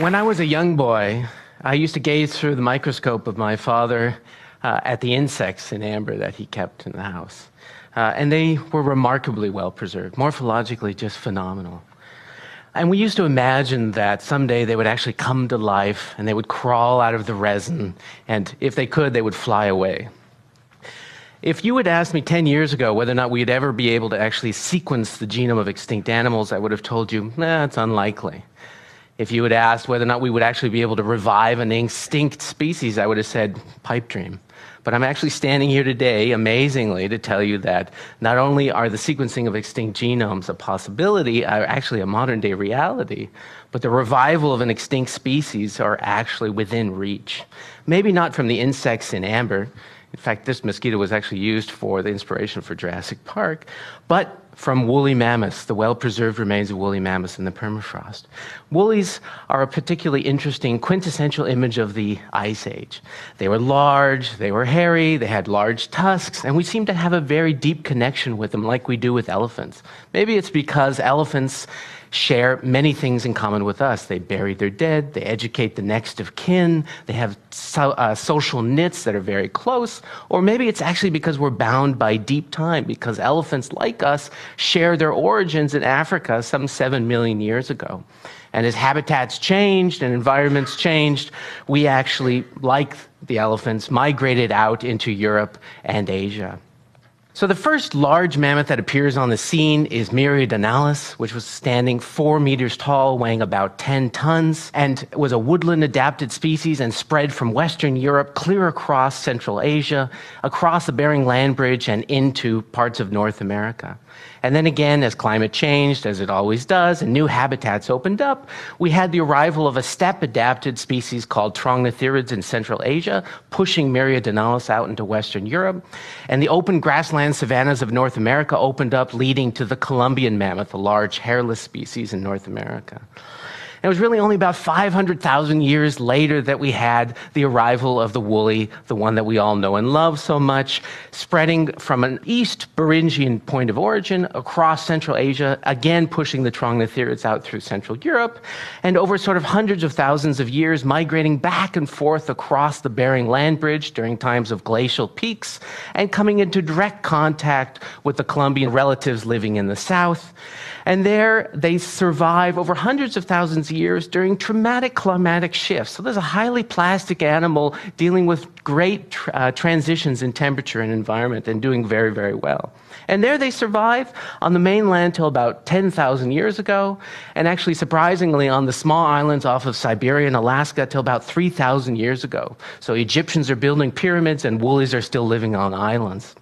When I was a young boy, I used to gaze through the microscope of my father uh, at the insects in amber that he kept in the house. Uh, and they were remarkably well preserved, morphologically just phenomenal. And we used to imagine that someday they would actually come to life and they would crawl out of the resin, and if they could, they would fly away. If you had asked me 10 years ago whether or not we'd ever be able to actually sequence the genome of extinct animals, I would have told you, nah, it's unlikely. If you had asked whether or not we would actually be able to revive an extinct species, I would have said pipe dream. But I'm actually standing here today, amazingly, to tell you that not only are the sequencing of extinct genomes a possibility, actually a modern day reality, but the revival of an extinct species are actually within reach. Maybe not from the insects in amber. In fact, this mosquito was actually used for the inspiration for Jurassic Park, but from woolly mammoths, the well preserved remains of woolly mammoths in the permafrost. Woolies are a particularly interesting quintessential image of the Ice Age. They were large, they were hairy, they had large tusks, and we seem to have a very deep connection with them, like we do with elephants. Maybe it's because elephants share many things in common with us. They bury their dead, they educate the next of kin, they have so, uh, social knits that are very close, or maybe it's actually because we're bound by deep time, because elephants, like us, share their origins in Africa some seven million years ago. And as habitats changed and environments changed, we actually, like the elephants, migrated out into Europe and Asia. So the first large mammoth that appears on the scene is meridionalis, which was standing four meters tall, weighing about 10 tons, and was a woodland adapted species and spread from Western Europe clear across Central Asia, across the Bering Land Bridge, and into parts of North America. And then again, as climate changed, as it always does, and new habitats opened up, we had the arrival of a steppe adapted species called trogontherii in Central Asia, pushing meridionalis out into Western Europe. And the open grassland savannas of North America opened up, leading to the Columbian mammoth, a large hairless species in North America. And it was really only about 500,000 years later that we had the arrival of the woolly, the one that we all know and love so much, spreading from an East Beringian point of origin across Central Asia, again pushing the trogontherii out through Central Europe, and over sort of hundreds of thousands of years migrating back and forth across the Bering Land Bridge during times of glacial peaks, and coming into direct contact with the Columbian relatives living in the south. And there they survive over hundreds of thousands years during traumatic climatic shifts. So there's a highly plastic animal dealing with great uh, transitions in temperature and environment and doing very, very well. And there they survive on the mainland till about 10,000 years ago, and actually, surprisingly, on the small islands off of Siberia and Alaska till about 3,000 years ago. So Egyptians are building pyramids, and woolies are still living on islands.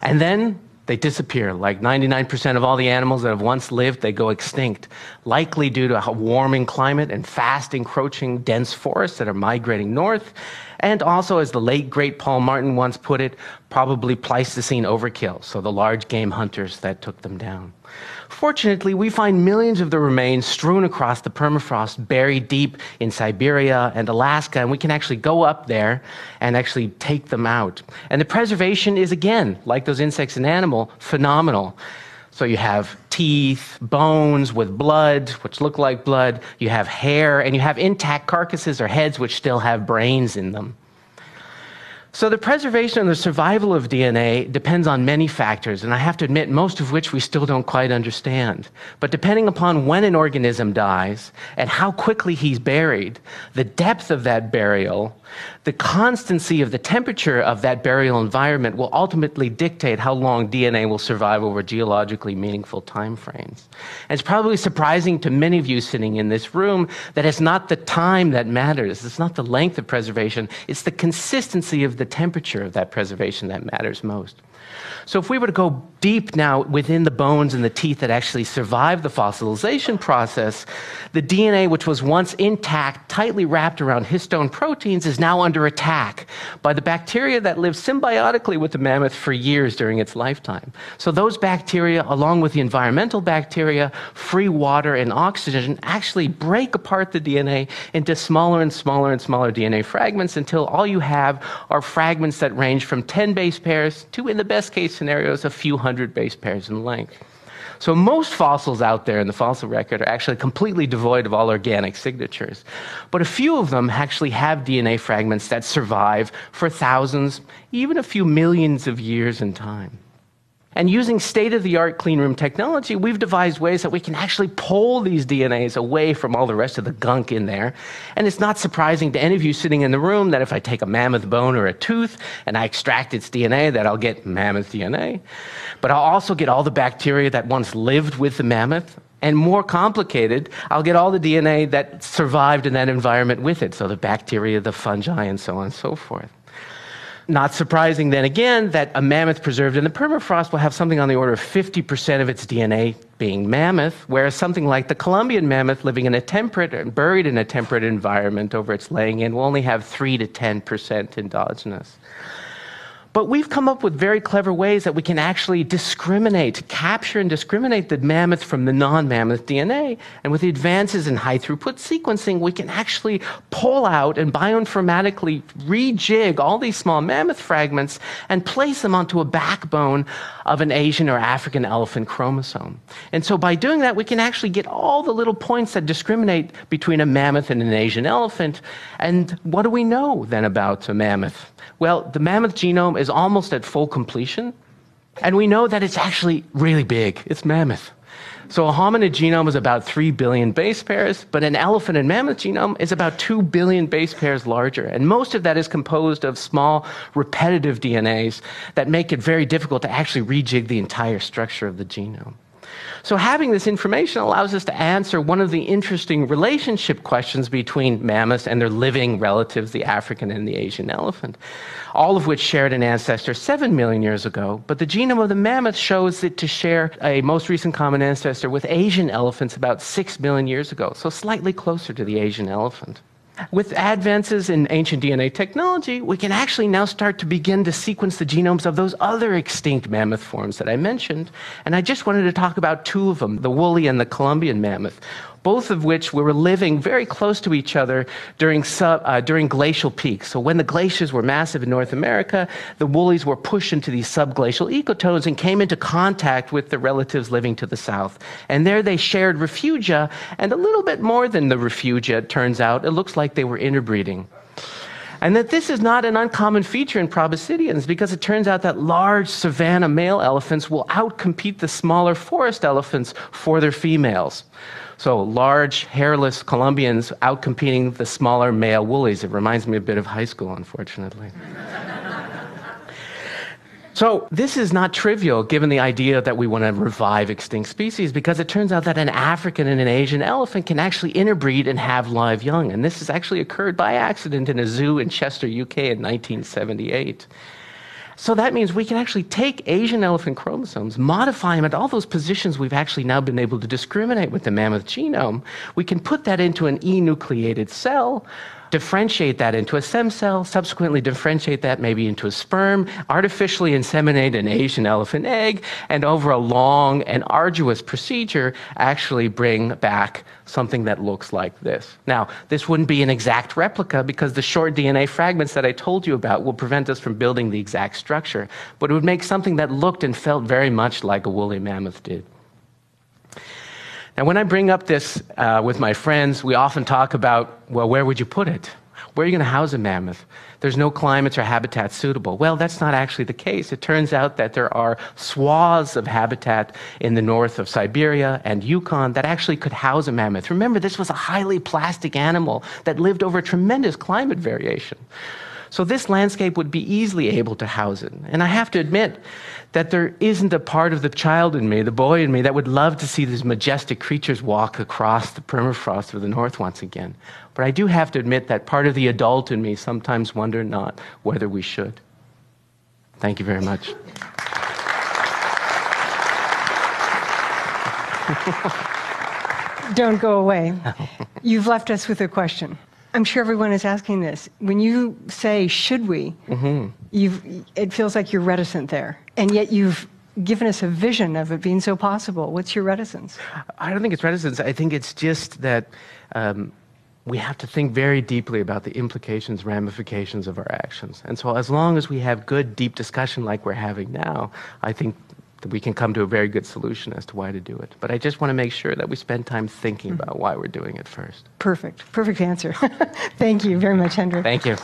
And then they disappear. Like 99% of all the animals that have once lived, they go extinct, likely due to a warming climate and fast encroaching dense forests that are migrating north. And also, as the late great Paul Martin once put it, probably Pleistocene overkill, so the large game hunters that took them down. Fortunately, we find millions of the remains strewn across the permafrost, buried deep in Siberia and Alaska, and we can actually go up there and actually take them out. And the preservation is, again, like those insects and animal, phenomenal. So you have teeth, bones with blood, which look like blood, you have hair, and you have intact carcasses or heads which still have brains in them. So, the preservation and the survival of DNA depends on many factors, and I have to admit, most of which we still don't quite understand. But depending upon when an organism dies and how quickly he's buried, the depth of that burial, the constancy of the temperature of that burial environment will ultimately dictate how long DNA will survive over geologically meaningful time frames. And it's probably surprising to many of you sitting in this room that it's not the time that matters, it's not the length of preservation, it's the consistency of the temperature of that preservation that matters most. So, if we were to go deep now within the bones and the teeth that actually survived the fossilization process, the DNA, which was once intact, tightly wrapped around histone proteins, is now under attack by the bacteria that lived symbiotically with the mammoth for years during its lifetime. So, those bacteria, along with the environmental bacteria, free water, and oxygen, actually break apart the DNA into smaller and smaller and smaller DNA fragments until all you have are fragments that range from 10 base pairs to, in the best case scenario is a few hundred base pairs in length. So most fossils out there in the fossil record are actually completely devoid of all organic signatures. But a few of them actually have DNA fragments that survive for thousands, even a few millions of years in time. And using state of the art cleanroom technology, we've devised ways that we can actually pull these DNAs away from all the rest of the gunk in there. And it's not surprising to any of you sitting in the room that if I take a mammoth bone or a tooth and I extract its DNA, that I'll get mammoth DNA. But I'll also get all the bacteria that once lived with the mammoth. And more complicated, I'll get all the DNA that survived in that environment with it. So the bacteria, the fungi, and so on and so forth. Not surprising then again that a mammoth preserved in the permafrost will have something on the order of 50% of its DNA being mammoth, whereas something like the Columbian mammoth living in a temperate and buried in a temperate environment over its laying in will only have 3 to 10% endogenous. But we've come up with very clever ways that we can actually discriminate, capture and discriminate the mammoth from the non mammoth DNA. And with the advances in high throughput sequencing, we can actually pull out and bioinformatically rejig all these small mammoth fragments and place them onto a backbone of an Asian or African elephant chromosome. And so by doing that, we can actually get all the little points that discriminate between a mammoth and an Asian elephant. And what do we know then about a mammoth? Well, the mammoth genome is almost at full completion, and we know that it's actually really big. It's mammoth. So a hominid genome is about 3 billion base pairs, but an elephant and mammoth genome is about 2 billion base pairs larger. And most of that is composed of small repetitive DNAs that make it very difficult to actually rejig the entire structure of the genome. So, having this information allows us to answer one of the interesting relationship questions between mammoths and their living relatives, the African and the Asian elephant, all of which shared an ancestor 7 million years ago. But the genome of the mammoth shows it to share a most recent common ancestor with Asian elephants about 6 million years ago, so slightly closer to the Asian elephant. With advances in ancient DNA technology, we can actually now start to begin to sequence the genomes of those other extinct mammoth forms that I mentioned. And I just wanted to talk about two of them the woolly and the Columbian mammoth both of which were living very close to each other during, sub, uh, during glacial peaks. So when the glaciers were massive in North America, the woolies were pushed into these subglacial ecotones and came into contact with the relatives living to the south. And there they shared refugia, and a little bit more than the refugia, it turns out. It looks like they were interbreeding. And that this is not an uncommon feature in proboscideans because it turns out that large savanna male elephants will outcompete the smaller forest elephants for their females. So large, hairless Columbians outcompeting the smaller male woolies. It reminds me a bit of high school, unfortunately. So, this is not trivial given the idea that we want to revive extinct species because it turns out that an African and an Asian elephant can actually interbreed and have live young. And this has actually occurred by accident in a zoo in Chester, UK in 1978. So that means we can actually take Asian elephant chromosomes, modify them at all those positions we've actually now been able to discriminate with the mammoth genome. We can put that into an enucleated cell differentiate that into a stem cell, subsequently differentiate that maybe into a sperm, artificially inseminate an Asian elephant egg, and over a long and arduous procedure, actually bring back something that looks like this. Now, this wouldn't be an exact replica because the short DNA fragments that I told you about will prevent us from building the exact structure, but it would make something that looked and felt very much like a woolly mammoth did. And when I bring up this uh, with my friends, we often talk about, well, where would you put it? Where are you going to house a mammoth? There's no climates or habitats suitable. Well, that's not actually the case. It turns out that there are swaths of habitat in the north of Siberia and Yukon that actually could house a mammoth. Remember, this was a highly plastic animal that lived over tremendous climate variation. So this landscape would be easily able to house it. And I have to admit that there isn't a part of the child in me, the boy in me, that would love to see these majestic creatures walk across the permafrost of the north once again. But I do have to admit that part of the adult in me sometimes wonder not whether we should. Thank you very much. Don't go away. You've left us with a question. I'm sure everyone is asking this. When you say, should we, mm-hmm. it feels like you're reticent there. And yet you've given us a vision of it being so possible. What's your reticence? I don't think it's reticence. I think it's just that um, we have to think very deeply about the implications, ramifications of our actions. And so, as long as we have good, deep discussion like we're having now, I think that we can come to a very good solution as to why to do it. But I just want to make sure that we spend time thinking mm-hmm. about why we're doing it first. Perfect. Perfect answer. Thank you very much, Hendrik. Thank you.